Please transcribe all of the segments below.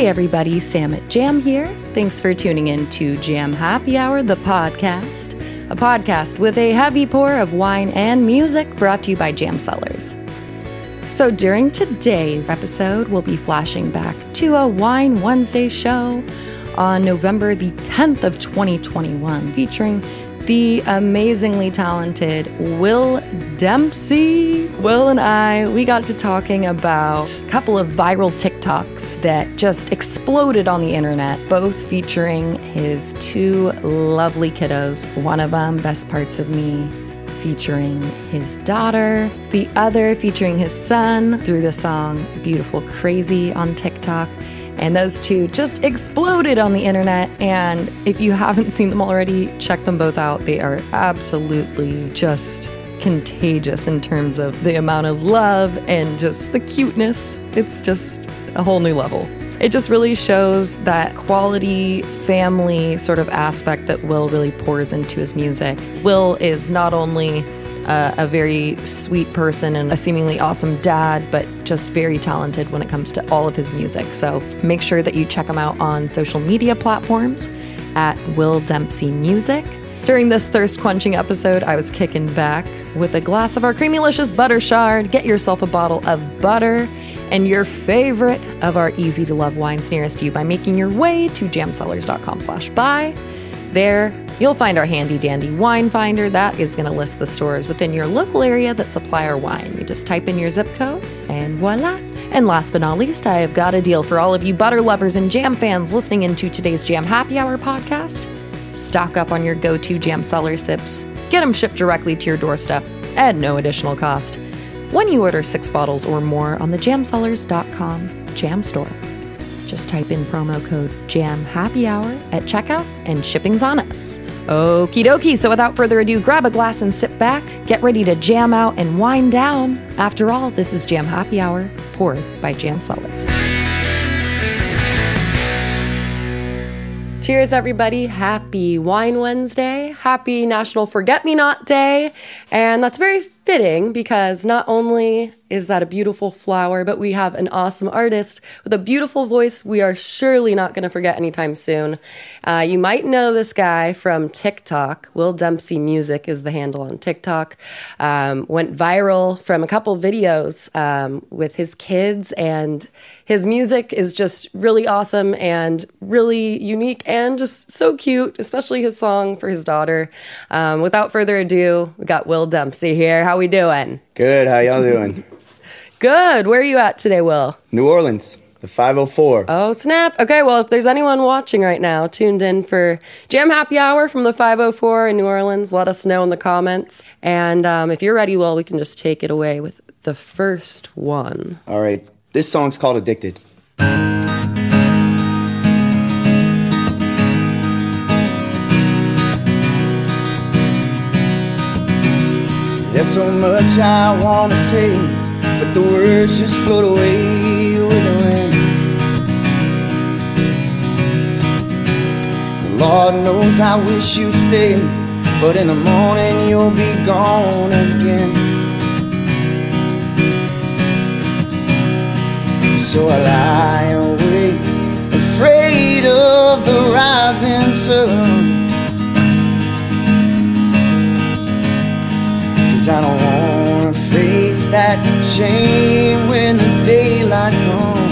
Hey everybody, Sam at Jam here. Thanks for tuning in to Jam Happy Hour, the podcast. A podcast with a heavy pour of wine and music brought to you by Jam Cellars. So during today's episode, we'll be flashing back to a Wine Wednesday show on November the 10th of 2021 featuring the amazingly talented Will Dempsey. Will and I, we got to talking about a couple of viral TikToks that just exploded on the internet, both featuring his two lovely kiddos. One of them, Best Parts of Me, featuring his daughter, the other featuring his son through the song Beautiful Crazy on TikTok. And those two just exploded on the internet. And if you haven't seen them already, check them both out. They are absolutely just contagious in terms of the amount of love and just the cuteness. It's just a whole new level. It just really shows that quality family sort of aspect that Will really pours into his music. Will is not only uh, a very sweet person and a seemingly awesome dad, but just very talented when it comes to all of his music. So make sure that you check him out on social media platforms at Will Dempsey Music. During this thirst quenching episode, I was kicking back with a glass of our creamy, creamylicious butter chard. Get yourself a bottle of butter and your favorite of our easy to love wines nearest you by making your way to jamcellars.com slash buy. There, you'll find our handy dandy wine finder that is going to list the stores within your local area that supply our wine. You just type in your zip code and voila. And last but not least, I have got a deal for all of you butter lovers and jam fans listening into today's Jam Happy Hour podcast. Stock up on your go to jam cellar sips. Get them shipped directly to your doorstep at no additional cost when you order six bottles or more on the jamcellars.com jam store. Just type in promo code JAM HAPPY HOUR at checkout and shipping's on us. Okie dokie, so without further ado, grab a glass and sit back, get ready to jam out and wind down. After all, this is Jam Happy Hour, poured by Jam Cellars. Cheers, everybody. Happy Wine Wednesday. Happy National Forget Me Not Day. And that's very fitting because not only is that a beautiful flower, but we have an awesome artist with a beautiful voice we are surely not going to forget anytime soon. Uh, you might know this guy from TikTok. Will Dempsey Music is the handle on TikTok. Um, went viral from a couple videos um, with his kids, and his music is just really awesome and really unique and just so cute, especially his song for his daughter. Um, without further ado, we got Will Dempsey here. How we doing? Good. How y'all doing? Good. Where are you at today, Will? New Orleans, the 504. Oh, snap. Okay, well, if there's anyone watching right now tuned in for Jam Happy Hour from the 504 in New Orleans, let us know in the comments. And um, if you're ready, Will, we can just take it away with the first one. All right. This song's called Addicted. There's so much I wanna say, but the words just float away with the wind. Lord knows I wish you'd stay, but in the morning you'll be gone again. So I lie awake, afraid of the rising sun. Cause I don't wanna face that shame when the daylight comes.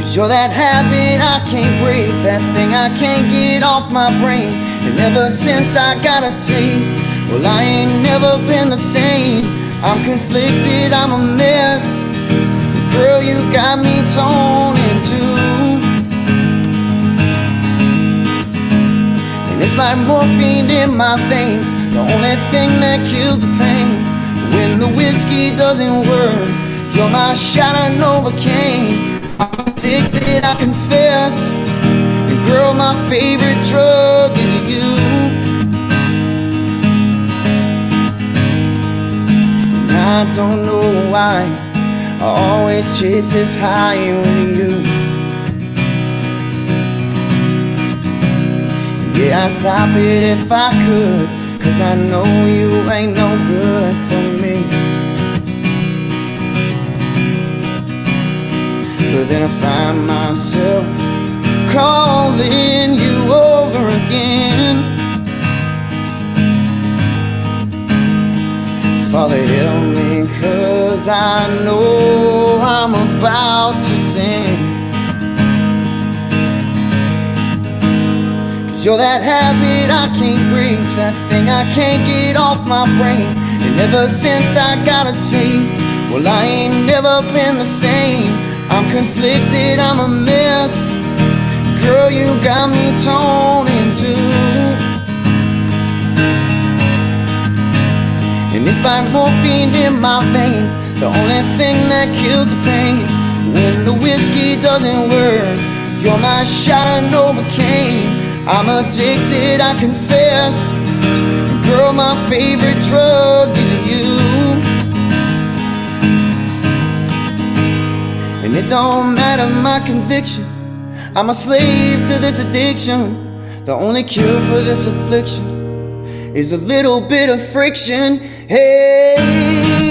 Cause you're that habit I can't break, that thing I can't get off my brain. And ever since I got a taste, well, I ain't never been the same. I'm conflicted, I'm a mess. Girl, you got me torn in two. And it's like morphine in my veins, the only thing that kills the pain. When the whiskey doesn't work, you're my shot of Novocaine. I'm addicted, I confess. And girl, my favorite drug is you. And I don't know why I always chase this high with you. Yeah, I'd stop it if I could, cause I know you ain't no good for me. But then I find myself calling you over again. Father, help me, cause I know I'm about to you're that habit I can't break, that thing I can't get off my brain. And ever since I got a taste, well, I ain't never been the same. I'm conflicted, I'm a mess. Girl, you got me torn in two. And it's like morphine in my veins, the only thing that kills the pain. When the whiskey doesn't work, you're my shot of Novocaine. I'm addicted, I confess. Girl, my favorite drug is you. And it don't matter my conviction, I'm a slave to this addiction. The only cure for this affliction is a little bit of friction. Hey.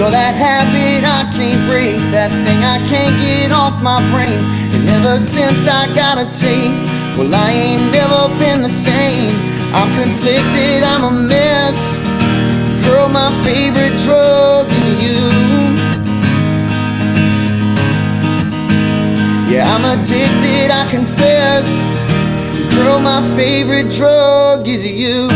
You're that habit I can't break, that thing I can't get off my brain. And ever since I got a taste, well, I ain't never been the same. I'm conflicted, I'm a mess. Girl, my favorite drug is you. Yeah, I'm addicted, I confess. Girl, my favorite drug is you.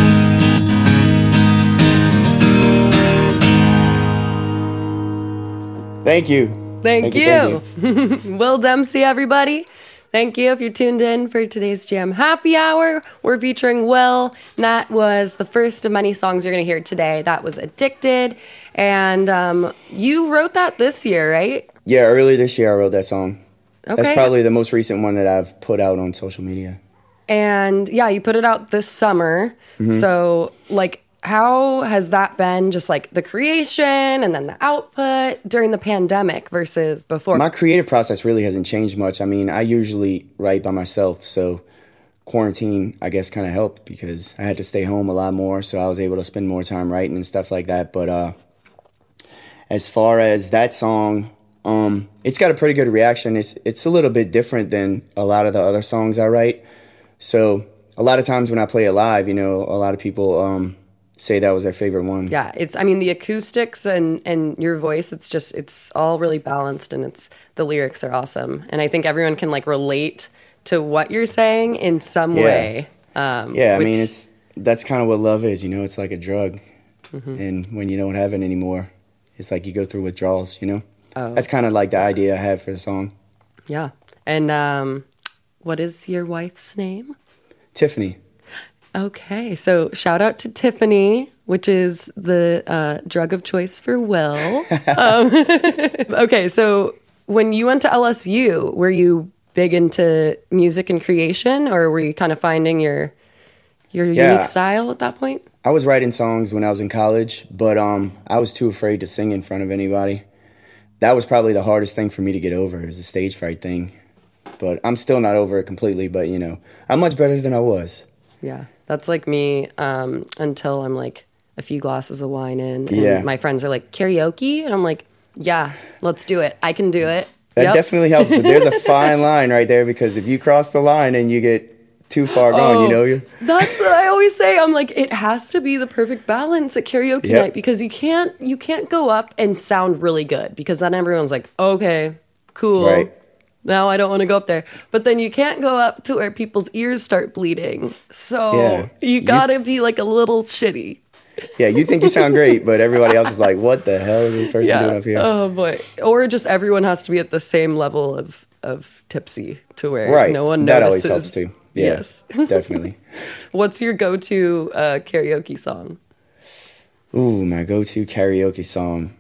Thank you. Thank, Thank you, you. thank Will Dempsey, everybody. Thank you if you're tuned in for today's Jam Happy Hour. We're featuring Will. And that was the first of many songs you're going to hear today. That was Addicted. And um, you wrote that this year, right? Yeah, earlier this year I wrote that song. Okay. That's probably the most recent one that I've put out on social media. And yeah, you put it out this summer. Mm-hmm. So, like, how has that been just like the creation and then the output during the pandemic versus before? My creative process really hasn't changed much. I mean, I usually write by myself, so quarantine, I guess, kind of helped because I had to stay home a lot more, so I was able to spend more time writing and stuff like that. But uh, as far as that song, um, it's got a pretty good reaction. It's it's a little bit different than a lot of the other songs I write. So a lot of times when I play it live, you know, a lot of people um, say that was their favorite one. yeah, it's I mean the acoustics and and your voice, it's just it's all really balanced and it's the lyrics are awesome. And I think everyone can like relate to what you're saying in some Yeah. way. Um Yeah, I which- mean, it's that's kind of what love is. You know, it's like a drug, Mm-hmm. and when you don't have it anymore, it's like you go through withdrawals. You know, Oh. that's kind of like the idea I had for the song. yeah. And um what is your wife's name? Tiffany. Okay, so shout out to Tiffany, which is the uh, drug of choice for Will. um, okay, so when you went to LSU, were you big into music and creation, or were you kind of finding your your Yeah. unique style at that point? I was writing songs when I was in college, but um, I was too afraid to sing in front of anybody. That was probably the hardest thing for me to get over is the stage fright thing. But I'm still not over it completely. But you know, I'm much better than I was. Yeah, that's like me um, until I'm like a few glasses of wine in, and Yeah. my friends are like karaoke, and I'm like, yeah, let's do it. I can do it. That Yep. definitely helps. But there's a fine line right there because if you cross the line and you get too far gone, you Oh. know you. That's what I always say. I'm like, it has to be the perfect balance at karaoke Yep. night because you can't you can't go up and sound really good because then everyone's like, okay, cool. Right. Now I don't want to go up there. But then you can't go up to where people's ears start bleeding. So Yeah. you gotta be like a little shitty. Yeah, you think you sound great, but everybody else is like, "What the hell is this person doing up here?" Oh boy. Or just everyone has to be at the same level of of tipsy to where right. no one that notices. always helps too. Yeah, Yes. definitely. What's your go-to uh, karaoke song? Ooh, my go-to karaoke song.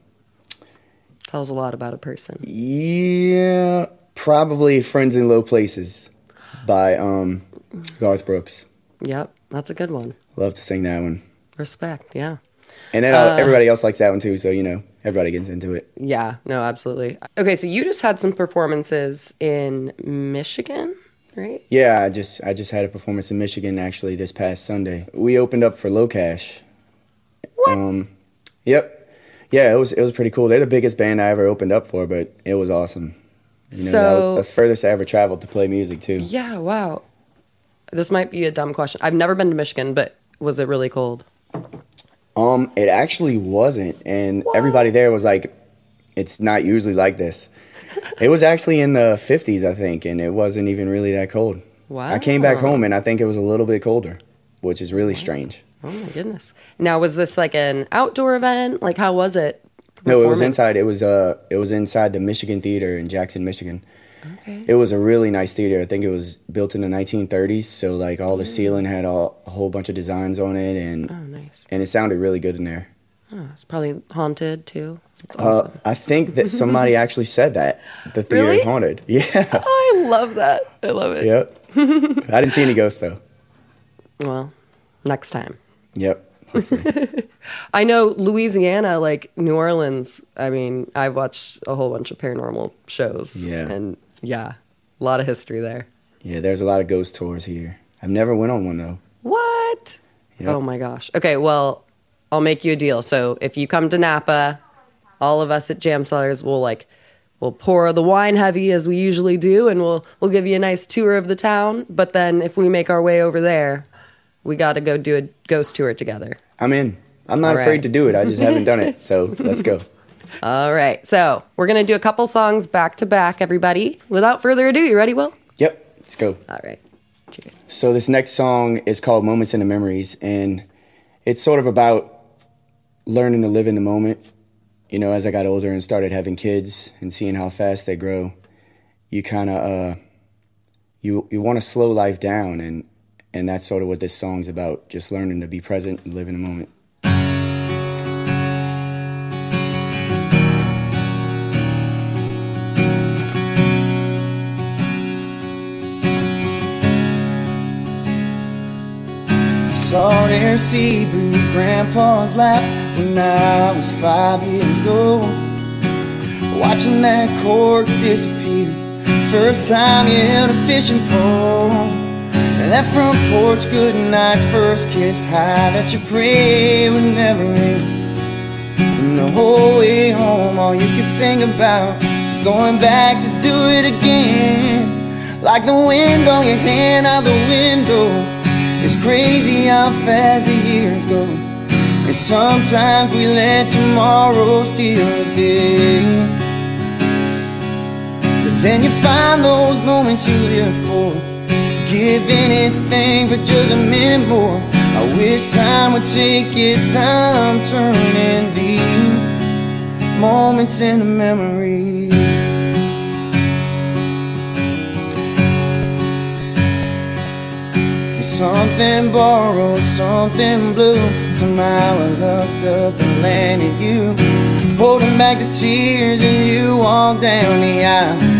Tells a lot about a person. Yeah, probably "Friends in Low Places" by um, Garth Brooks. Yep, that's a good one. Love to sing that one, Respect, yeah. and then Uh, uh, everybody else likes that one too. So you know, everybody gets into it. Yeah, no, absolutely. Okay, so you just had some performances in Michigan, right? Yeah, I just I just had a performance in Michigan actually this past Sunday. We opened up for LoCash. What? Um, yep. Yeah, it was it was pretty cool. They're the biggest band I ever opened up for, but it was awesome. You know, that So- was the furthest I ever traveled to play music too. yeah, wow. This might be a dumb question. I've never been to Michigan, but was it really cold? Um, it actually wasn't, and everybody there was like, "It's not usually like this." it was actually in the 50s, I think, and it wasn't even really that cold. Wow. I came back home and I think it was a little bit colder, which is really strange. Oh my goodness. Now, was this like an outdoor event? Like, how was it? No, it was inside. It was uh, it was inside the Michigan Theater in Jackson, Michigan. Okay. It was a really nice theater. I think it was built in the 1930s, so like all the ceiling had all, a whole bunch of designs on it, and Oh, nice. and it sounded really good in there. Oh, it's probably haunted too. It's Uh, awesome. I think that somebody actually said that the theater Really? is haunted. Yeah. I love that. I love it. Yep. I didn't see any ghosts though. Well, next time. Yep. I know Louisiana, like New Orleans. I mean, I've watched a whole bunch of paranormal shows. Yeah. And yeah, a lot of history there. yeah, there's a lot of ghost tours here. I've never went on one though. What? Yep. Oh my gosh. Okay, well, I'll make you a deal. So if you come to Napa, all of us at Jam Cellars will like we'll pour the wine heavy as we usually do and we'll we'll give you a nice tour of the town, but then if we make our way over there, we got to go do a ghost tour together. I'm in. I'm not All right. afraid to do it. I just haven't done it. So let's go. All right. So, we're going to do a couple songs back to back everybody. Without further ado, you ready, Will? Yep. Let's go. All right. Cheers. So this next song is called Moments in the Memories, and it's sort of about learning to live in the moment. You know, as I got older and started having kids and seeing how fast they grow, you kind of uh, you you want to slow life down, and and that's sort of what this song's about. Just learning to be present and live in the moment. Salt air sea breeze, grandpa's lap when I was five years old. Watching that cork disappear, first time you held a fishing pole. And that front porch good night, first kiss high that you pray would never end. And the whole way home, all you could think about is going back to do it again. Like the wind on your hand out the window. It's crazy how fast the years go. And sometimes we let tomorrow steal the day. But then you find those moments you live for. Give anything for just a minute more. I wish time would take its time turning these moments into memories. Something borrowed, something blue. Somehow I looked up and landed you. Holding back the tears and you walked down the aisle.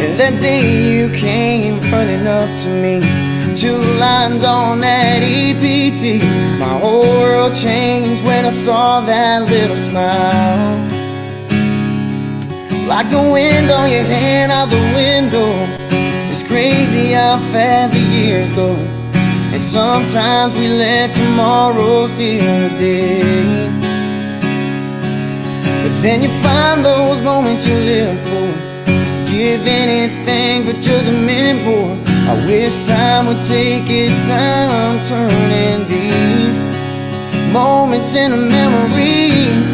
And that day you came running up to me. Two lines on that EPT. My whole world changed when I saw that little smile. Like the wind on your hand out the window. It's crazy how fast the years go. And sometimes we let tomorrow steal the day. But then you find those moments you live for. Give anything for just a minute more. I wish time would take its time turning these moments into memories.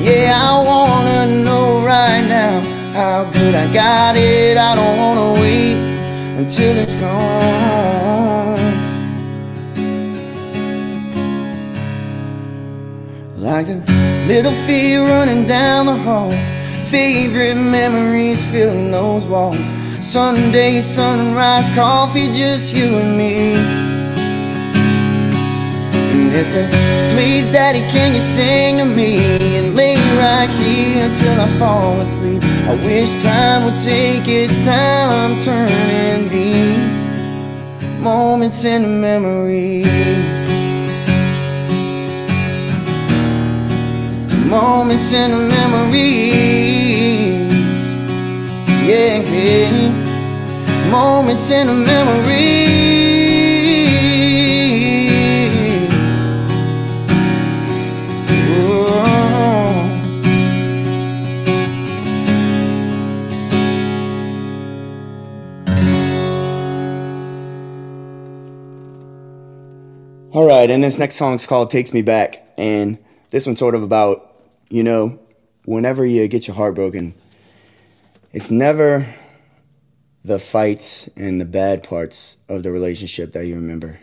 Yeah, I wanna know right now how good I got it. I don't wanna wait until it's gone. Like the little feet running down the halls. Favorite memories filling those walls. Sunday sunrise, coffee, just you and me. And they say, please, Daddy, can you sing to me and lay right here until I fall asleep? I wish time would take its time turning these moments into memories. moments and memories. Yeah, moments and memories. Oh. All right, and this next song's called Takes Me Back. And this one's sort of about, you know, whenever you get your heart broken, it's never the fights and the bad parts of the relationship that you remember.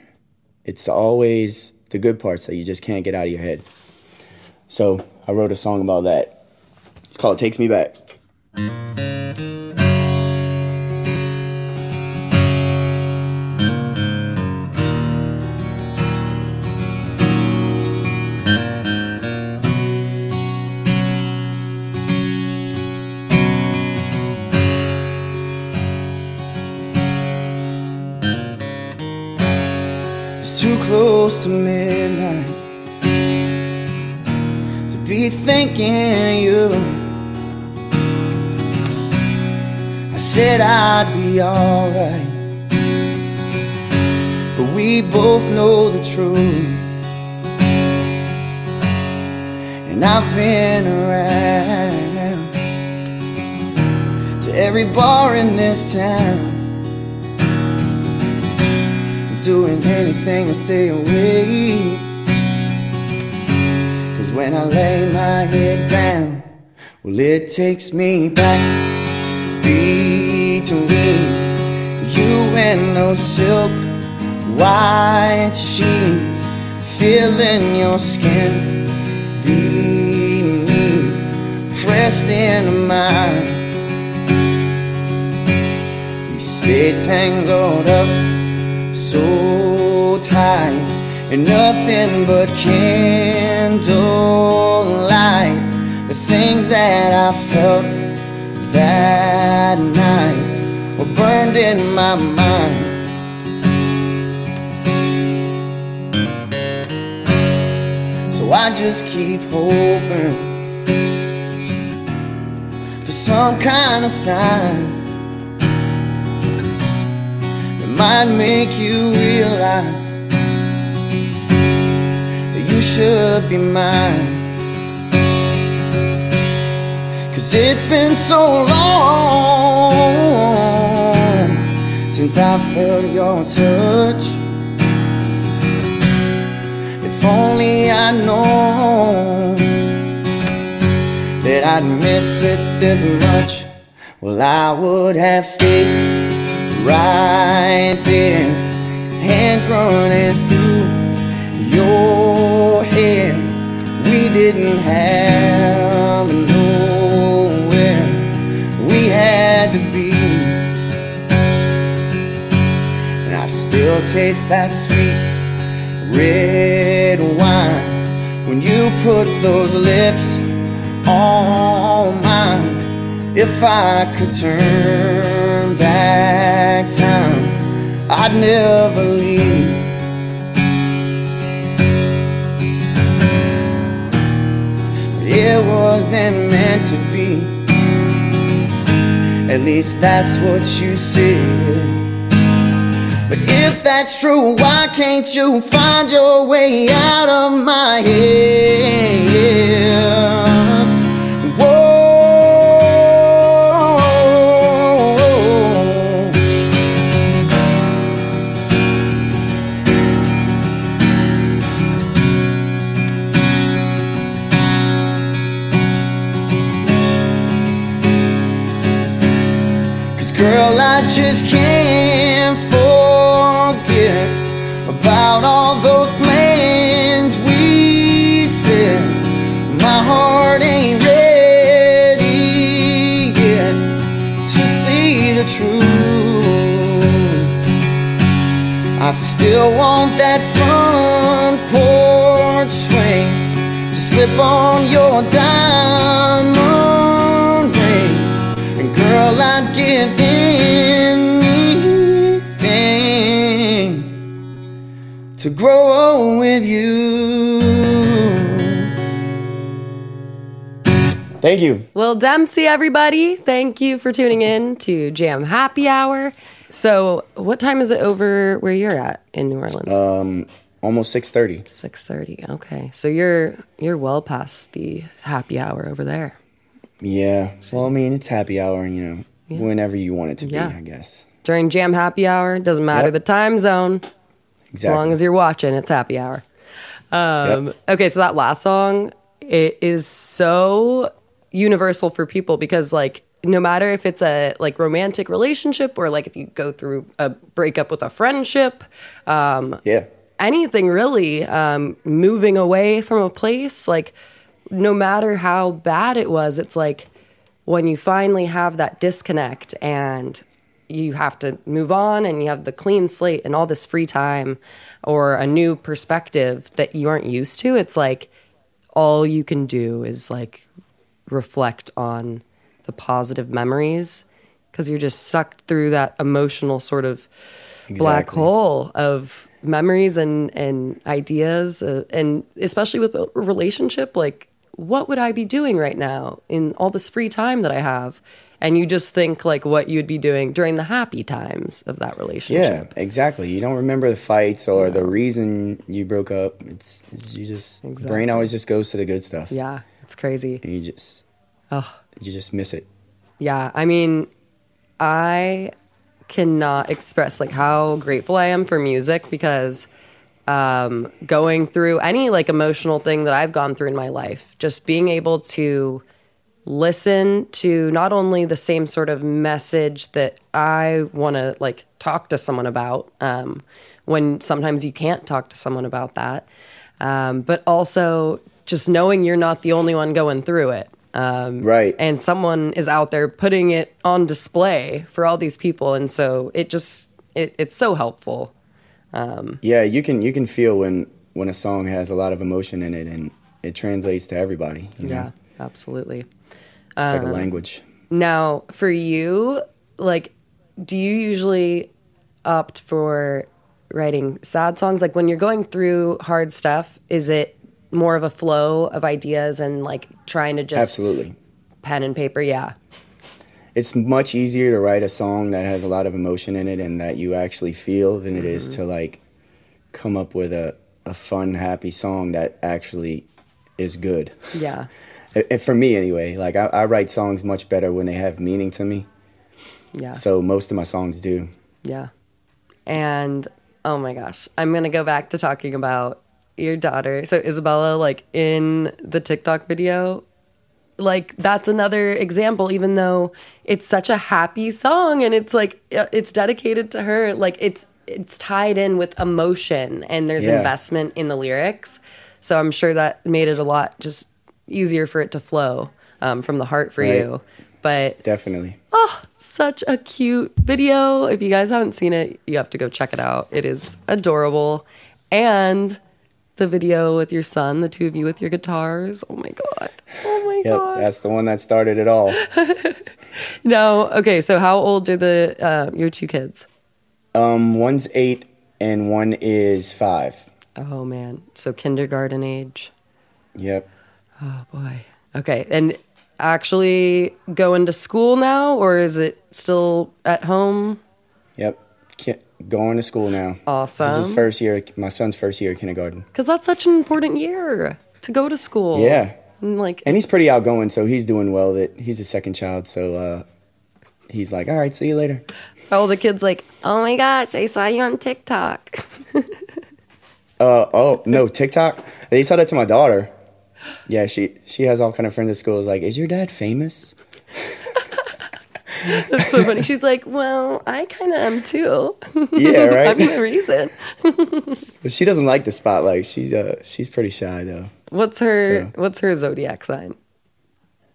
It's always the good parts that you just can't get out of your head. So I wrote a song about that. It's called Takes Me Back. Close to midnight to be thinking of you. I said I'd be alright, but we both know the truth. And I've been around to every bar in this town doing anything to stay away. Cause when I lay my head down, well, it takes me back between you and those silk white sheets, feeling your skin beneath, pressed into mine. We stay tangled up so tight and nothing but candlelight. The things that I felt that night were burned in my mind. So I just keep hoping for some kind of sign might make you realize that you should be mine. Cause it's been so long since I felt your touch. If only I know that I'd miss it this much, well, I would have stayed right there, hands running through your hair. We didn't have nowhere we had to be, and I still taste that sweet red wine when you put those lips on mine. If I could turn back time, I'd never leave. It wasn't meant to be. At least that's what you said. But if that's true, why can't you find your way out of my head? To grow old with you. Thank you. Will Dempsey, everybody. Thank you for tuning in to Jam Happy Hour. So, what time is it over where you're at in New Orleans? Um, almost six thirty. Six thirty. Okay, so you're you're well past the happy hour over there. Yeah. Well, I mean, it's happy hour, you know, whenever you want it to Yeah. be, I guess. During Jam Happy Hour, doesn't matter Yep. the time zone, Exactly. as long as you're watching, it's happy hour. Um, Yep. Okay, so that last song, it is so universal for people because like no matter if it's a like romantic relationship or like if you go through a breakup with a friendship, um, yeah. anything really, um, moving away from a place, like no matter how bad it was, it's like when you finally have that disconnect and you have to move on and you have the clean slate and all this free time or a new perspective that you aren't used to, it's like all you can do is like reflect on the positive memories because you're just sucked through that emotional sort of black hole of memories and and ideas uh, and especially with a relationship like what would i be doing right now in all this free time that i have and you just think like what you'd be doing during the happy times of that relationship. Yeah, exactly. You don't remember the fights or the reason you broke up. It's, it's you just Exactly. brain always just goes to the good stuff. yeah it's crazy And you just oh you just miss it. Yeah, I mean, I cannot express like how grateful I am for music because um, going through any like emotional thing that I've gone through in my life, just being able to listen to not only the same sort of message that I want to like talk to someone about um, when sometimes you can't talk to someone about that, um, but also just knowing you're not the only one going through it. Um, Right. and someone is out there putting it on display for all these people and so it just it, it's so helpful Yeah, you can you can feel when when a song has a lot of emotion in it and it translates to everybody. You know? yeah absolutely It's like a language. now for you like do you usually opt for writing sad songs like when you're going through hard stuff is it more of a flow of ideas and like trying to just Absolutely. pen and paper yeah It's much easier to write a song that has a lot of emotion in it and that you actually feel than it is Mm-hmm. to like come up with a, a fun, happy song that actually is good. yeah And- for me anyway, like I, I write songs much better when they have meaning to me. yeah So most of my songs do. Yeah. And oh my gosh, I'm going to go back to talking about your daughter. So, Isabella, like in the TikTok video, like that's another example, even though it's such a happy song and it's like, uh, it's dedicated to her, like it's, it's tied in with emotion and there's Yeah. investment in the lyrics. So I'm sure that made it a lot just easier for it to flow um, from the heart for Right. you. But Definitely. Oh, such a cute video. If you guys haven't seen it, you have to go check it out. It is adorable. And the video with your son, the two of you with your guitars. Oh my God. Oh my Yep, God. that's the one that started it all. No. Okay. So, how old are the uh, your two kids? Um, one's eight and one is five. Oh man. So, kindergarten age. Yep. Oh boy. Okay. And actually going to school now, or is it still at home? Yep. Ki- Going to school now. Awesome. This is his first year. My son's first year of kindergarten. Because that's such an important year to go to school. Yeah. And like, And he's pretty outgoing, so he's doing well. That he's a second child, so uh, he's like, "All right, see you later." all the kids like, oh my gosh, I saw you on TikTok. Uh, oh no, TikTok. They saw that to my daughter. Yeah, she she has all kind of friends at school. Is like, "Is your dad famous?" That's so funny. She's like, well, I kind of am too. Yeah, right. I'm the reason. But she doesn't like the spotlight. She's uh she's pretty shy though. What's her So- What's her zodiac sign?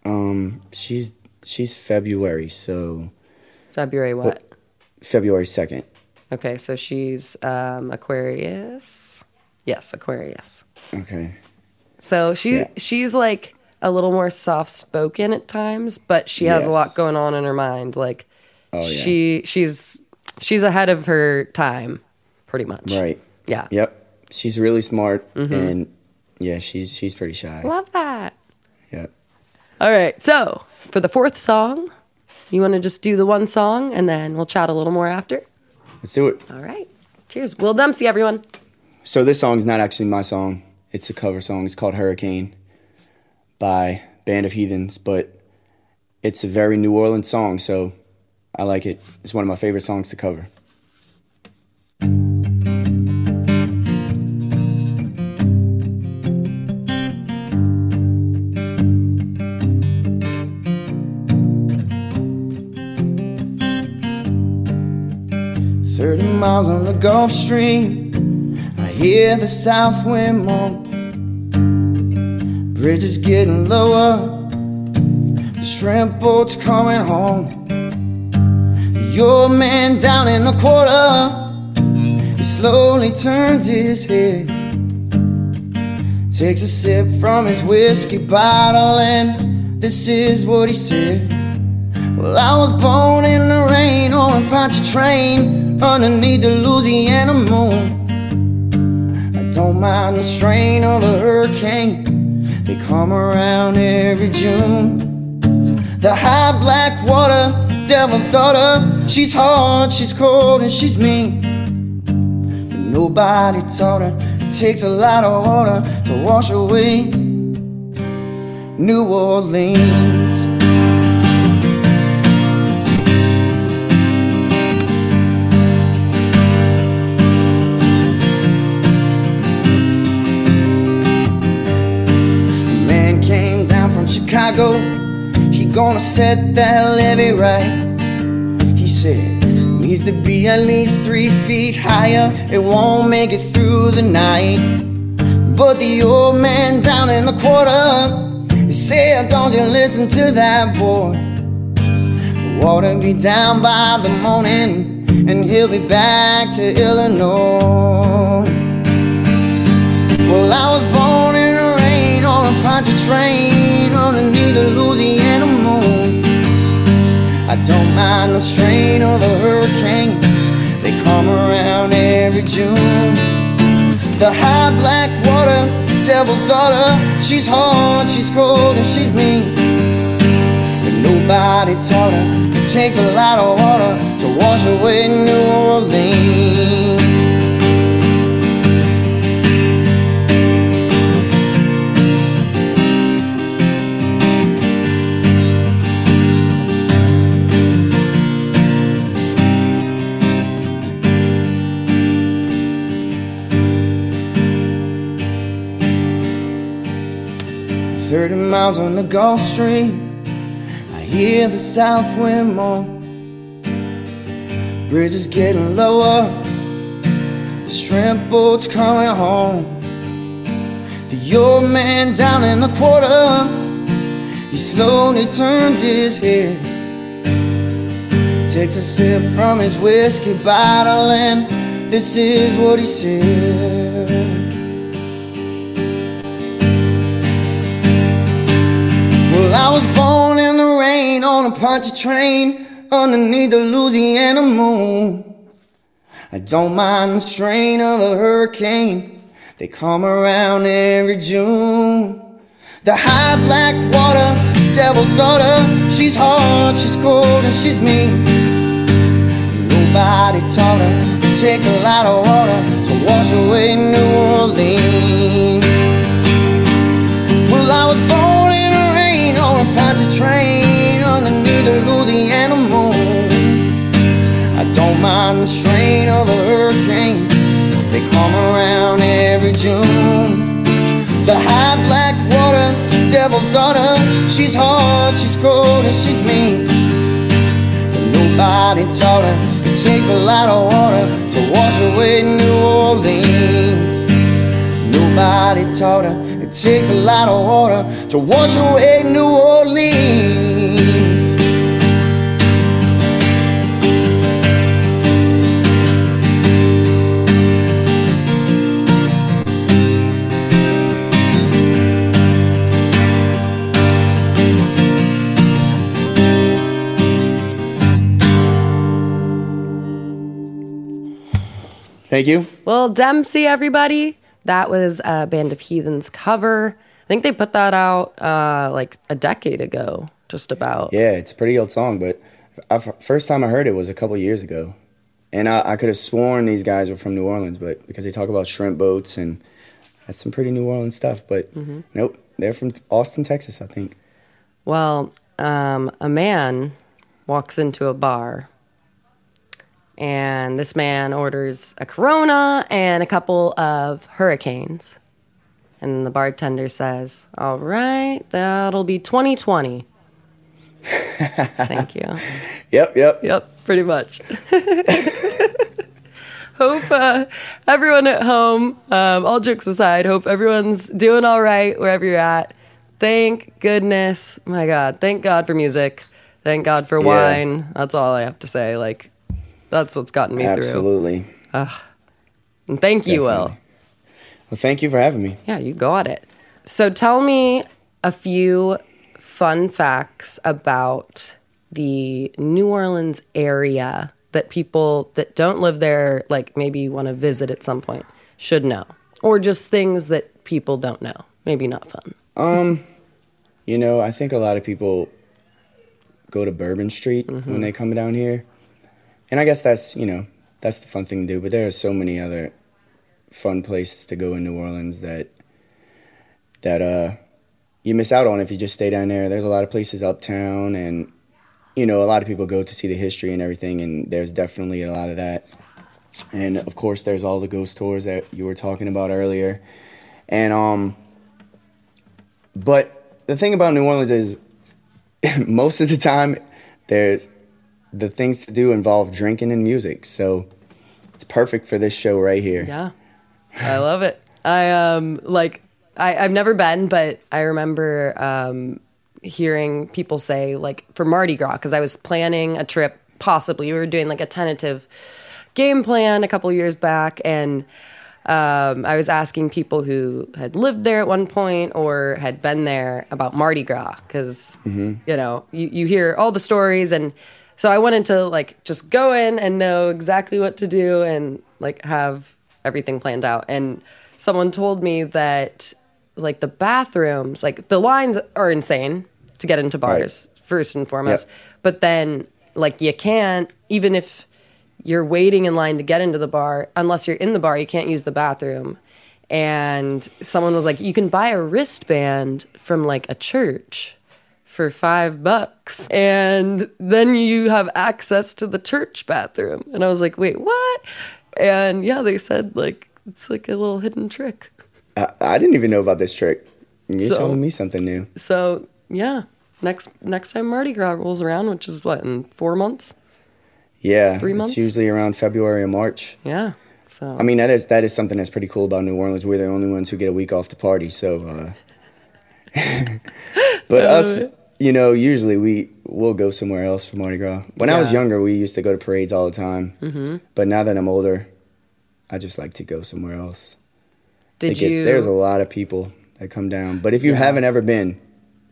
Um, she's she's February, so February what? February second. Okay, so she's um, Aquarius. Yes, Aquarius. Okay. So she Yeah. she's like a little more soft spoken at times, but she has a lot going on in her mind. Like Oh, yeah. she she's she's ahead of her time, pretty much. Right. Yeah. Yep. She's really smart, Mm-hmm. and yeah, she's she's pretty shy. Love that. Yep. All right. So for the fourth song, you want to just do the one song and then we'll chat a little more after? Let's do it. All right. Cheers. Will Dempsey, everyone. So this song is not actually my song. It's a cover song. It's called Hurricane by Band of Heathens, but it's a very New Orleans song, so I like it. It's one of my favorite songs to cover. Thirty miles on the Gulf Stream, I hear the south wind moan. Bridges getting lower, the shrimp boat's coming home. Your man down in the quarter, he slowly turns his head. Takes a sip from his whiskey bottle, and this is what he said. Well, I was born in the rain on a Pontchartrain underneath the Louisiana moon. I don't mind the strain of a hurricane, they come around every June. The high black water, devil's daughter, she's hard, she's cold, and she's mean. But nobody taught her it takes a lot of water to wash away New Orleans. From Chicago. He gonna set that levee right. He said, needs to be at least three feet higher. It won't make it through the night. But the old man down in the quarter, said, don't you listen to that boy. Water be down by the morning, and he'll be back to Illinois. Well, I was born on a Pontchartrain underneath the Louisiana moon. I don't mind the strain of a hurricane. They come around every June. The high black water, devil's daughter. She's hard, she's cold, and she's mean. But nobody taught her it takes a lot of water to wash away New Orleans. Miles on the Gulf Stream, I hear the south wind moan. Bridges getting lower, the shrimp boat's coming home. The old man down in the quarter, he slowly turns his head. Takes a sip from his whiskey bottle, and this is what he said. I was born in the rain on a Pontchartrain underneath the Louisiana moon. I don't mind the strain of a hurricane. They come around every June. The high black water, devil's daughter. She's hard, she's cold, and she's mean. Nobody taught her it takes a lot of water to wash away New Orleans. Well, I was born Pontchartrain underneath the Louisiana moon. I don't mind the strain of a hurricane. They come around every June. The high black water, devil's daughter. She's hard, she's cold, and she's mean. But nobody taught her it takes a lot of water to wash away New Orleans. Nobody taught her takes a lot of water to wash away New Orleans. Thank you. Will Dempsey, everybody. That was a Band of Heathens cover I think they put that out uh, like a decade ago, just about. Yeah, it's a pretty old song, but I, first time I heard it was a couple years ago, and I, I could have sworn these guys were from New Orleans, but because they talk about shrimp boats and that's some pretty New Orleans stuff. But Mm-hmm. nope, they're from Austin, Texas, I think. Well, um, a man walks into a bar, and this man orders a Corona and a couple of Hurricanes. And the bartender says, All right, that'll be 2020. Thank you. Yep, yep. Yep, pretty much. hope uh, everyone at home, um, all jokes aside, hope everyone's doing all right wherever you're at. Thank goodness, my God, thank God for music. Thank God for Yeah. wine. That's all I have to say. Like, that's what's gotten me through. Absolutely. And thank you, Will. Well, thank you for having me. Yeah, you got it. So tell me a few fun facts about the New Orleans area that people that don't live there, like maybe want to visit at some point, should know, or just things that people don't know. Maybe not fun. Um, you know, I think a lot of people go to Bourbon Street when they come down here. And I guess that's, you know, that's the fun thing to do. But there are so many other fun places to go in New Orleans that that uh you miss out on if you just stay down there. There's a lot of places uptown and you know, a lot of people go to see the history and everything and there's definitely a lot of that. And of course there's all the ghost tours that you were talking about earlier. And um but the thing about New Orleans is most of the time there's the things to do involve drinking and music. So it's perfect for this show right here. Yeah, I love it. I um like I I've never been, but I remember um hearing people say like for Mardi Gras because I was planning a trip. Possibly, we were doing like a tentative game plan a couple years back, and um, I was asking people who had lived there at one point or had been there about Mardi Gras because you know you, you hear all the stories and so I wanted to like just go in and know exactly what to do and like have everything planned out. And someone told me that like the bathrooms like the lines are insane to get into bars first and foremost. Yep. but then like you can't even if you're waiting in line to get into the bar unless you're in the bar you can't use the bathroom. And someone was like you can buy a wristband from like a church for five bucks and then you have access to the church bathroom and i was like wait what and yeah they said like it's like a little hidden trick I, I didn't even know about this trick. You're So- telling me something new. so yeah next next time mardi gras rolls around which is what in four months Yeah, Three months? it's usually around February or March. yeah so I mean, that is that is something that's pretty cool about New Orleans. We're the only ones who get a week off to party. So, uh, but us, you know, usually we will go somewhere else for Mardi Gras. When I was younger, we used to go to parades all the time. Mm-hmm. But now that I'm older, I just like to go somewhere else. did It gets- you There's a lot of people that come down. But if you haven't ever been,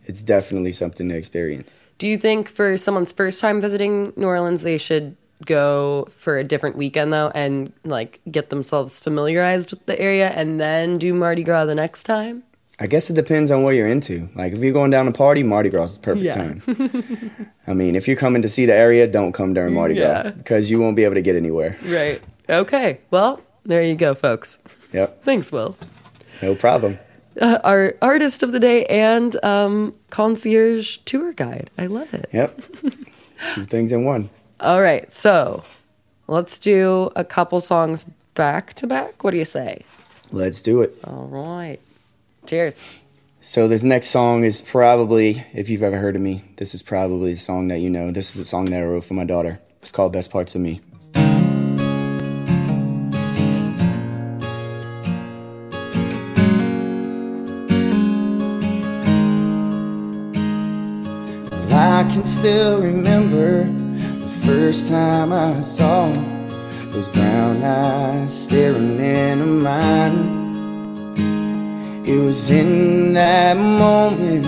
it's definitely something to experience. Do you think for someone's first time visiting New Orleans, they should go for a different weekend though, and like get themselves familiarized with the area, and then do Mardi Gras the next time? I guess it depends on what you're into. Like if you're going down to party, Mardi Gras is the perfect Yeah. time. I mean, if you're coming to see the area, don't come during Mardi Yeah. Gras because you won't be able to get anywhere. Right. Okay. Well, there you go, folks. Yep, Thanks, Will. no problem. Uh, our artist of the day and um, concierge tour guide. I love it. Yep, two things in one. All right. So let's do a couple songs back to back. What do you say? Let's do it. All right. Cheers. So this next song is probably, if you've ever heard of me, this is probably the song that you know. This is the song that I wrote for my daughter. It's called "Best Parts of Me." Well, I can still remember the first time I saw those brown eyes staring into mine. It was in that moment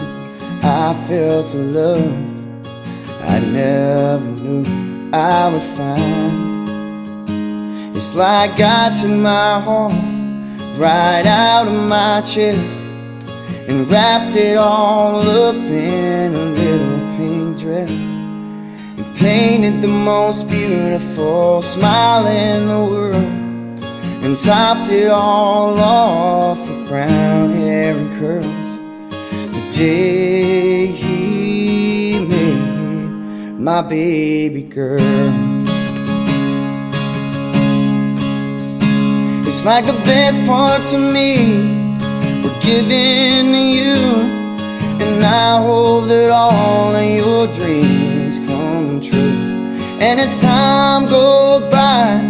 I felt a love I never knew I would find. It's like God took my heart right out of my chest and wrapped it all up in a little pink dress and painted the most beautiful smile in the world and topped it all off brown hair and curls. The day he made my baby girl. It's like the best parts of me were given to you. And I hope that all of your dreams come true. And as time goes by,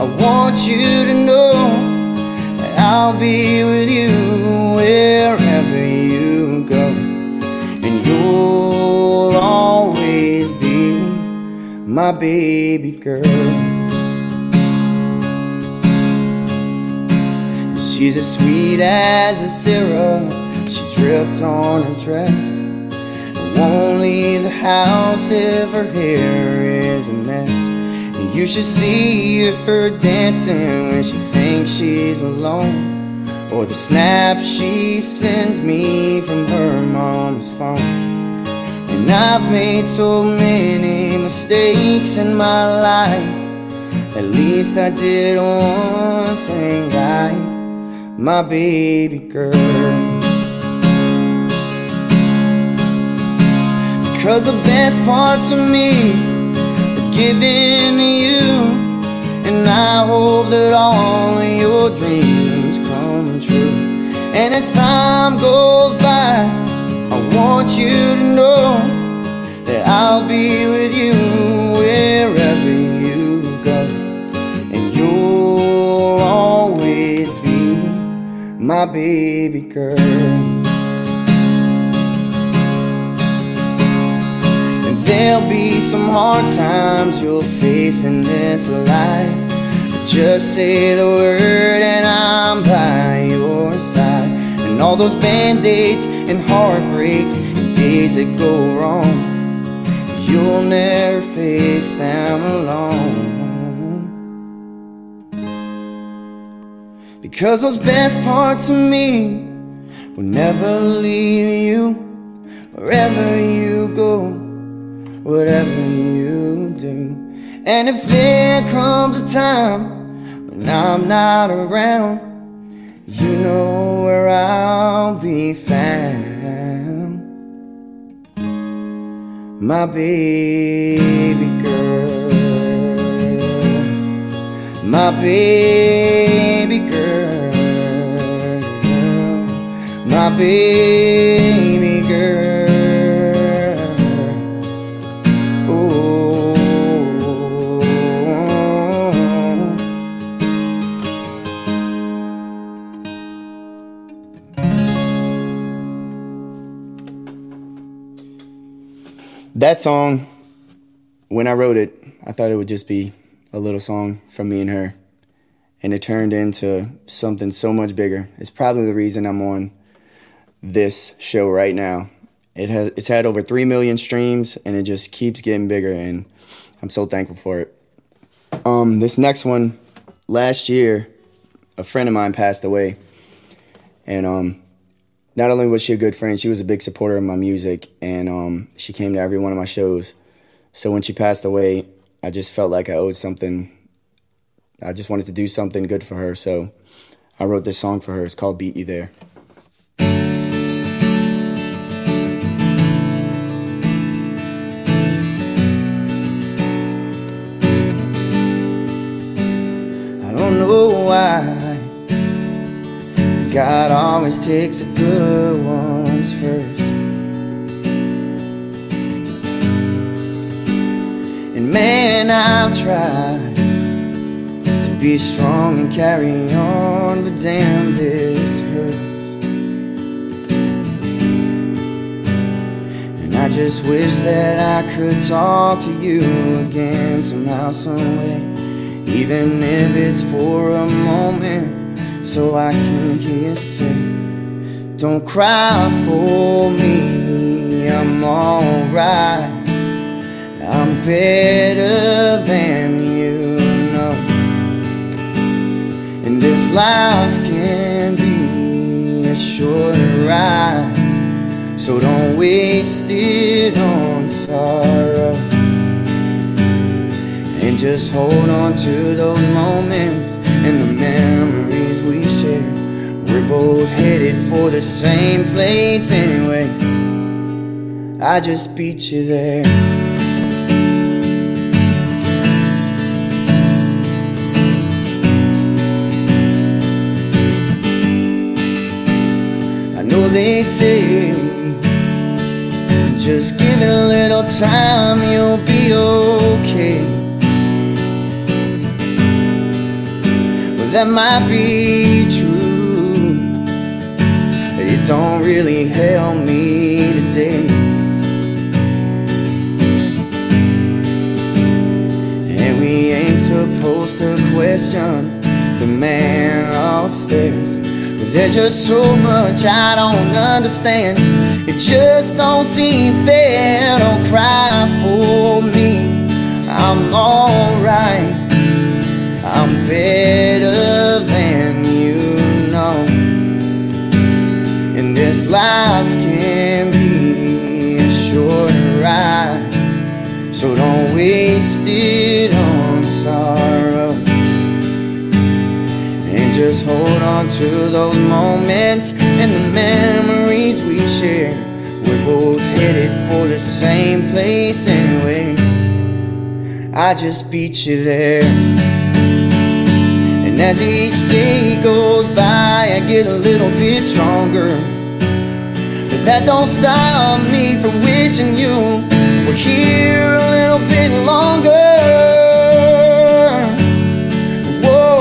I want you to know I'll be with you wherever you go. And you'll always be my baby girl. She's as sweet as a syrup. She dripped on her dress. Won't leave the house if her hair is a mess. You should see her dancing when she thinks she's alone. Or the snaps she sends me from her mom's phone. And I've made so many mistakes in my life. At least I did one thing right my baby girl. Cause the best parts of me are given to you. And I hope that all your dreams come true. And as time goes by, I want you to know that I'll be with you wherever you go. And you'll always be my baby girl. There'll be some hard times you'll face in this life. But just say the word and I'm by your side. And all those band aids and heartbreaks and days that go wrong, you'll never face them alone. Because those best parts of me will never leave you wherever you go, whatever you do. And if there comes a time when I'm not around, you know where I'll be found. My baby girl, my baby girl, my baby girl. That song, when I wrote it, I thought it would just be a little song from me and her. And it turned into something so much bigger. It's probably the reason I'm on this show right now. It has it's had over 3 million streams and it just keeps getting bigger and I'm so thankful for it. Um this next one last year a friend of mine passed away. And um not only was she a good friend, she was a big supporter of my music, and um, she came to every one of my shows. So when she passed away, I just felt like I owed something. I just wanted to do something good for her, so I wrote this song for her. It's called "Beat You There." God always takes the good ones first. And man, I've tried to be strong and carry on, but damn, this hurts. And I just wish that I could talk to you again somehow, some way. Even if it's for a moment, so I can hear you say, Don't cry for me, I'm alright. I'm better than you know. And this life can be a short ride, So don't waste it on sorrow. And just hold on to those moments and the memories. We're both headed for the same place anyway. I just beat you there. I know they say just give it a little time, you'll be okay. That might be true, don't really help me today. And we ain't supposed to question the man upstairs. But there's just so much I don't understand. It just don't seem fair. Don't cry for me. I'm alright. I'm better life can be a short ride. So don't waste it on sorrow. And just hold on to those moments and the memories we share. We're both headed for the same place anyway. I just beat you there. And as each day goes by, I get a little bit stronger. That don't stop me from wishing you were here a little bit longer. Whoa.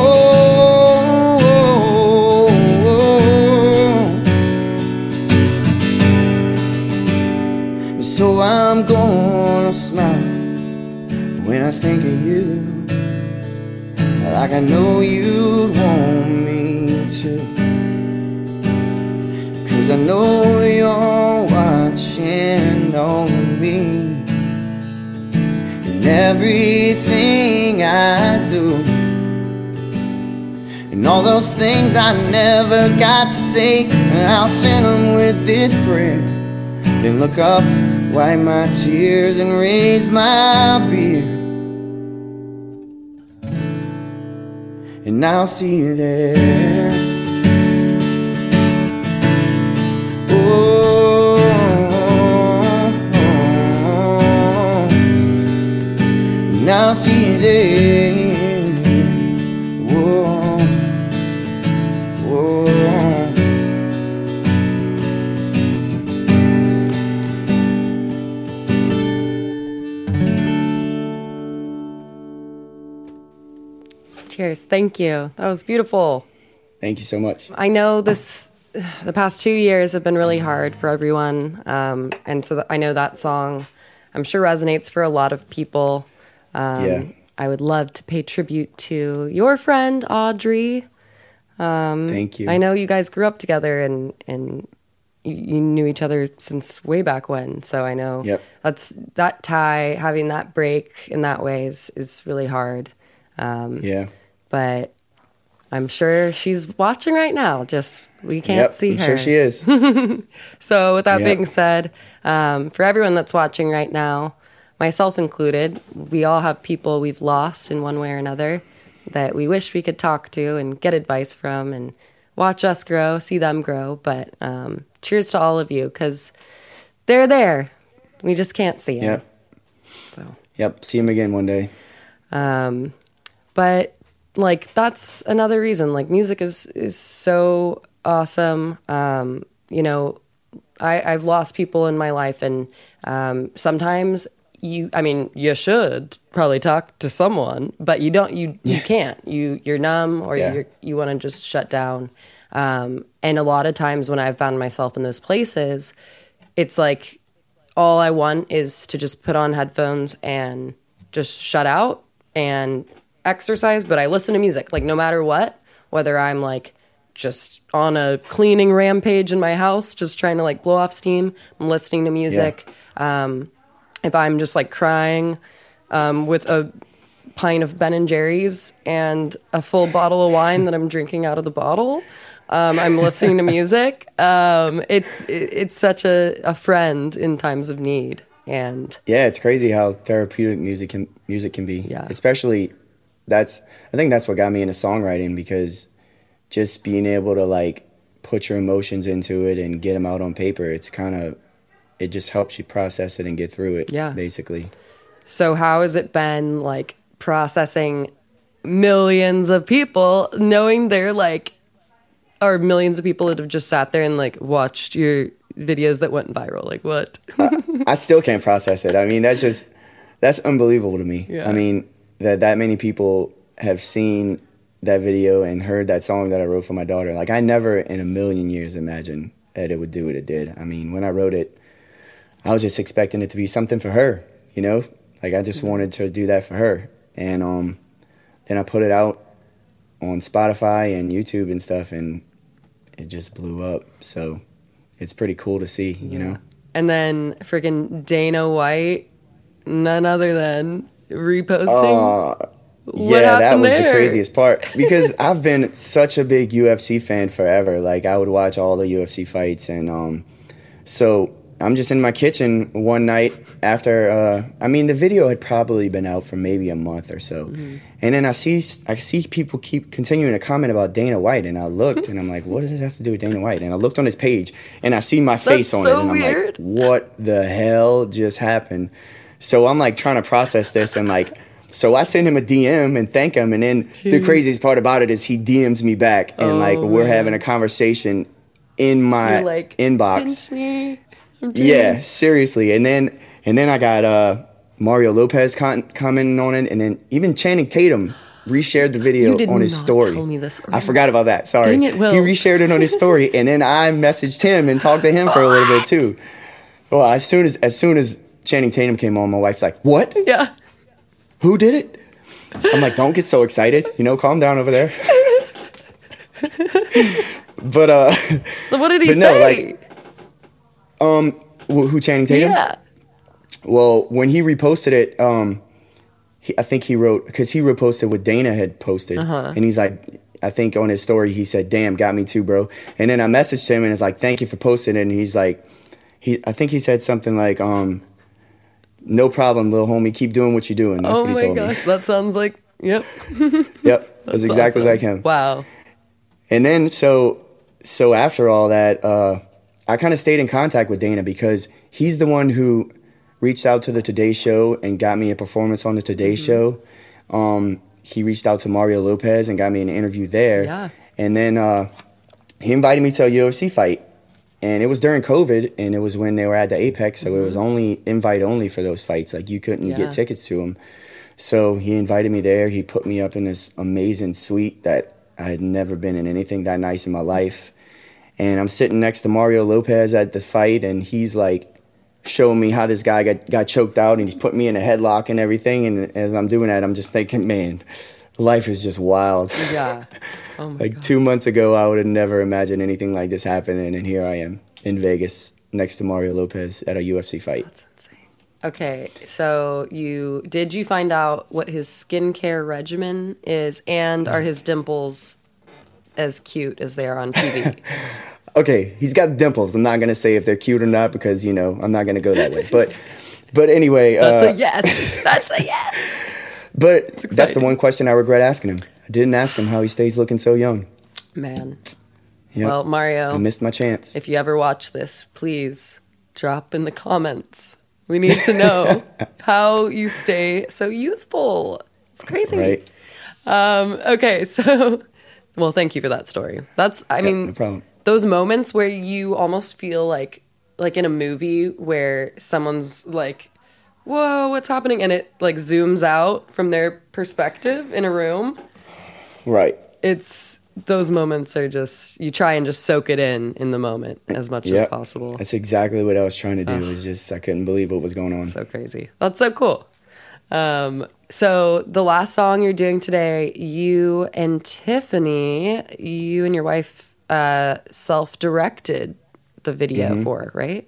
So I'm gonna smile when I think of you, like I know you'd want I know you're watching over me and everything I do. And all those things I never got to say, and I'll send them with this prayer. Then look up, wipe my tears, and raise my beer. And I'll see you there. Now see you there. Whoa, whoa. Cheers. Thank you. That was beautiful. Thank you so much. I know this. The past two years have been really hard for everyone, um, and so th- I know that song, I'm sure resonates for a lot of people. Um, Yeah. I would love to pay tribute to your friend Audrey. Thank you. I know you guys grew up together and and you, you knew each other since way back when. So I know Yep. that's that tie having that break in that way is is really hard. Um, Yeah. but I'm sure she's watching right now. Just we can't Yep. see I'm her. sure she is. So, with that Yep. being said, um, for everyone that's watching right now, myself included, we all have people we've lost in one way or another that we wish we could talk to and get advice from and watch us grow, see them grow. But um, cheers to all of you because they're there. We just can't see them. yep. So. Yep. See them again one day. Um, but like that's another reason. Like music is is so awesome. Um, you know, I, I've lost people in my life, and um, sometimes you. I mean, you should probably talk to someone, but you don't. You you can't. You you're numb, or Yeah. you you want to just shut down. Um, and a lot of times when I've found myself in those places, it's like all I want is to just put on headphones and just shut out and exercise, but I listen to music like no matter what, whether I'm like just on a cleaning rampage in my house, just trying to like blow off steam, I'm listening to music. Um, if I'm just like crying um, with a pint of Ben and Jerry's and a full bottle of wine that I'm drinking out of the bottle, Um, I'm listening to music. Um, it's it, it's such a, a friend in times of need, and Yeah, it's crazy how therapeutic music can music can be. Yeah. Especially that's I think that's what got me into songwriting because just being able to like put your emotions into it and get them out on paper, it's kind of it just helps you process it and get through it. Yeah. Basically. so how has it been like processing millions of people, knowing they're like, or millions of people that have just sat there and like watched your videos that went viral? Like what? I still can't process it. I mean, that's just that's unbelievable to me. Yeah. I mean, that that many people have seen that video and heard that song that I wrote for my daughter. Like I never in a million years imagined that it would do what it did. I mean, when I wrote it, I was just expecting it to be something for her, you know? Like I just wanted to do that for her. And um then I put it out on Spotify and YouTube and stuff and it just blew up. So it's pretty cool to see, you know? And then freaking Dana White, none other than reposting. Uh, What yeah, that was there? the craziest part because I've been such a big UFC fan forever. Like I would watch all the UFC fights, and um, so I'm just in my kitchen one night after. Uh, I mean, the video had probably been out for maybe a month or so, Mm-hmm. and then I see I see people keep continuing to comment about Dana White, and I looked and I'm like, what does this have to do with Dana White? And I looked on his page, and I see my face on so it, and I'm weird. like, what the hell just happened? So I'm like trying to process this and like so I send him a DM and thank him and then the craziest part about it is he DMs me back and like Oh, we're man. having a conversation in my like inbox. "Pinch me. I'm Yeah, seriously. And then and then I got uh Mario Lopez con- commenting on it and then even Channing Tatum reshared the video on his story. tell me this I forgot about that. Sorry. It, Will. He reshared it on his story and then I messaged him and talked to him for a little bit too. Well, as soon as as soon as Channing Tatum came on, my wife's like, "What? Yeah. Who did it?" I'm like, "Don't get so excited. You know, calm down over there." but uh, what did he say? no, like, wh- who Channing Tatum? yeah. Well, when he reposted it, um, he, I think he wrote because he reposted what Dana had posted, Uh-huh. and he's like, I think on his story he said, "Damn, got me too, bro." And then I messaged him and it's like, "Thank you for posting it." And he's like, he, I think he said something like, um, "No problem, little homie, keep doing what you're doing." That's Oh what he my told gosh, that sounds like yep. me. Yep, that's exactly awesome. like him. Wow. And then so so after all that, uh, I kind of stayed in contact with Dana because he's the one who reached out to the Today Show and got me a performance on the Today Mm-hmm. Show. Um, he reached out to Mario Lopez and got me an interview there. Yeah. And then uh, he invited me to a UFC fight. And it was during COVID, and it was when they were at the Apex, so it was only invite only for those fights. Like you couldn't Mm-hmm. Yeah. get tickets to them. So he invited me there. He put me up in this amazing suite that I had never been in anything that nice in my life. And I'm sitting next to Mario Lopez at the fight, and he's like showing me how this guy got, got choked out, and he's putting me in a headlock and everything. And as I'm doing that, I'm just thinking, man, life is just wild. Yeah. Oh my like god. two months ago, I would have never imagined anything like this happening, and here I am in Vegas next to Mario Lopez at a UFC fight. Okay, so you did you find out what his skincare regimen is, and are his dimples as cute as they are on TV? okay, he's got dimples. I'm not gonna say if they're cute or not because you know I'm not gonna go that way. But but anyway, That's uh, a yes. That's a yes. but that's the one question I regret asking him. I didn't ask him how he stays looking so young. Man. Yep. Well, Mario, I missed my chance. if you ever watch this, please drop in the comments. We need to know how you stay so youthful. It's crazy. Right? Um, okay, so well, thank you for that story. That's I mean no those moments where you almost feel like like in a movie where someone's like, "Whoa, what's happening?" and it like zooms out from their perspective in a room. Right. It's those moments are just you try and just soak it in in the moment as much as possible. That's exactly what I was trying to do. It was just I couldn't believe what was going on. So crazy. That's so cool. Um, so the last song you're doing today, you and Tiffany, you and your wife uh, self-directed the video Mm-hmm. for, right?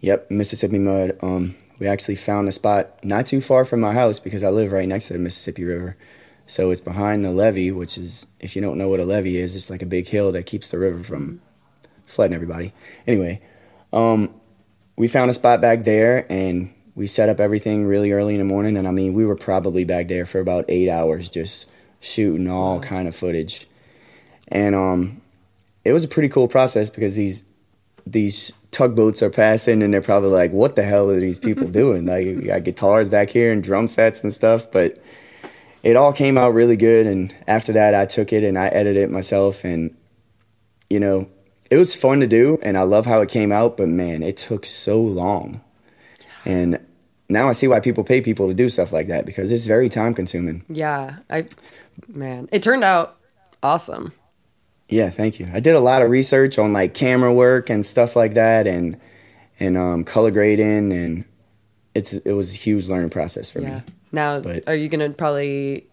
Yep, Mississippi Mud. Um, we actually found the spot not too far from my house because I live right next to the Mississippi River. So it's behind the levee, which is, if you don't know what a levee is, it's like a big hill that keeps the river from flooding everybody. Anyway, um, we found a spot back there and we set up everything really early in the morning. And I mean, we were probably back there for about eight hours just shooting all kind of footage. And um, it was a pretty cool process because these these tugboats are passing and they're probably like, what the hell are these people doing? Like, you got guitars back here and drum sets and stuff. But it all came out really good. And after that, I took it and I edited it myself. And, you know, it was fun to do. And I love how it came out. But man, it took so long. And now I see why people pay people to do stuff like that because it's very time consuming. Yeah. I, man, it turned out awesome. Yeah, thank you. I did a lot of research on like camera work and stuff like that, and and um, color grading, and it's it was a huge learning process for Yeah. me. Now, But- are you gonna probably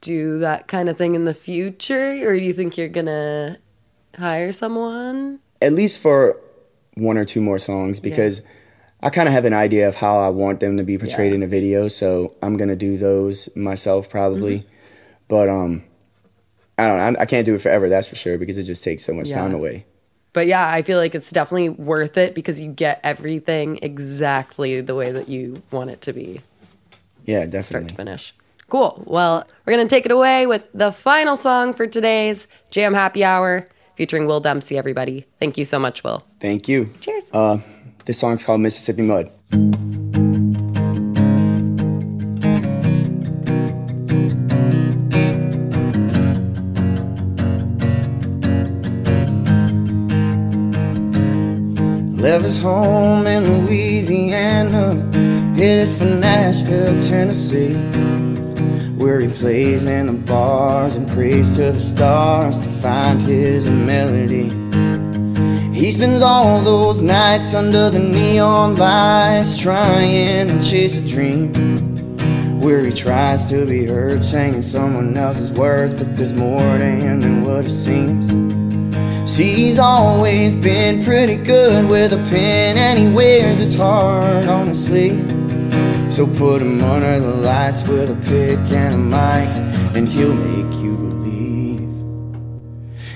do that kind of thing in the future, or do you think you're gonna hire someone? At least for one or two more songs because I kind of have an idea of how I want them to be portrayed Yeah. in a video, so I'm gonna do those myself probably. Mm-hmm. But um, I don't know. I, I can't do it forever. That's for sure because it just takes so much Yeah. time away. But yeah, I feel like it's definitely worth it because you get everything exactly the way that you want it to be, Yeah, definitely. start to finish. Cool. Well, we're gonna take it away with the final song for today's Jam Happy Hour, featuring Will Dempsey. Everybody, thank you so much, Will. Thank you. Cheers. Uh, this song's called Mississippi Mud. Left his home in Louisiana, headed for Nashville, Tennessee, where he plays in the bars and prays to the stars to find his melody. Spends all those nights under the neon lights trying to chase a dream. Where he tries to be heard singing someone else's words, but there's more to him than what it seems. See, he's always been pretty good with a pen, and he wears his heart on his sleeve. So put him under the lights with a pick and a mic, and he'll make you.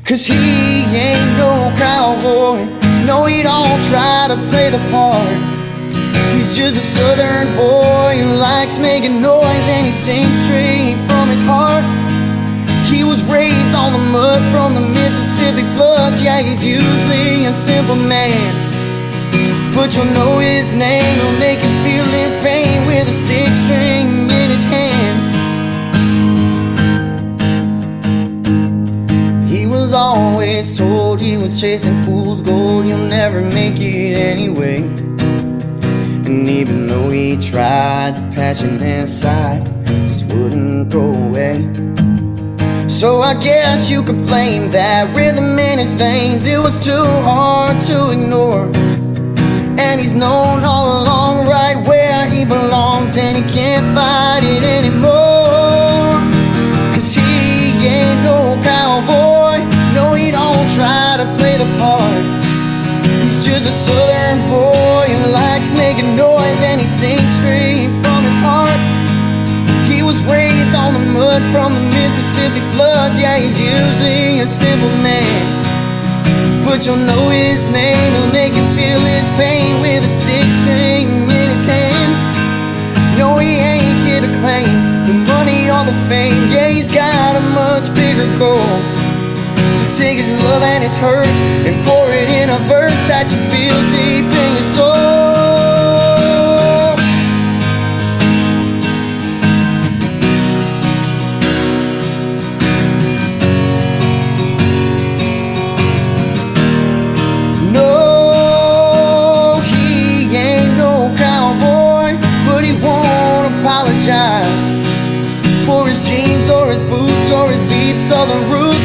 Cause he ain't no cowboy. No, he don't try to play the part. He's just a southern boy who likes making noise and he sings straight from his heart. He was raised on the mud from the Mississippi floods. Yeah, he's usually a simple man. But you'll know his name, he'll make you feel his pain with a six string in his hand. Always told he was chasing fool's gold, you'll never make it anyway. And even though he tried, passion inside just wouldn't go away. So I guess you could blame that rhythm in his veins, it was too hard to ignore. And he's known all along right where he belongs, and he can't fight it anymore. Cause he ain't no cowboy. Try to play the part. He's just a southern boy who likes making noise and he sings straight from his heart. He was raised on the mud from the Mississippi floods. Yeah, he's usually a simple man. But you'll know his name, he'll make you feel his pain with a six string in his hand. No, he ain't here to claim the money or the fame. Yeah, he's got a much bigger goal. Take his love and his hurt and pour it in a verse that you feel deep in your soul.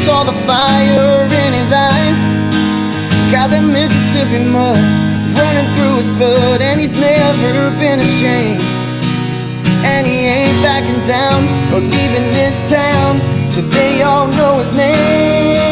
Or the fire in his eyes. Got that Mississippi mud running through his blood, and he's never been ashamed. And he ain't backing down or leaving this town till they all know his name.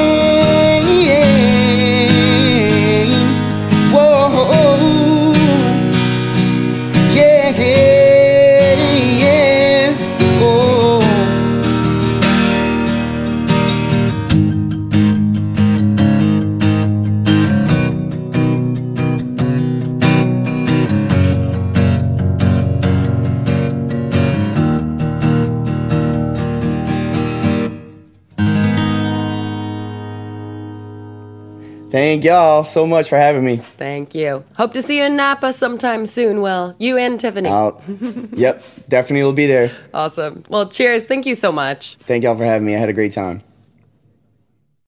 Thank y'all so much for having me. Thank you. Hope to see you in Napa sometime soon, Will. You and Tiffany. Yep, definitely will be there. Awesome. Well, cheers. Thank you so much. Thank y'all for having me. I had a great time.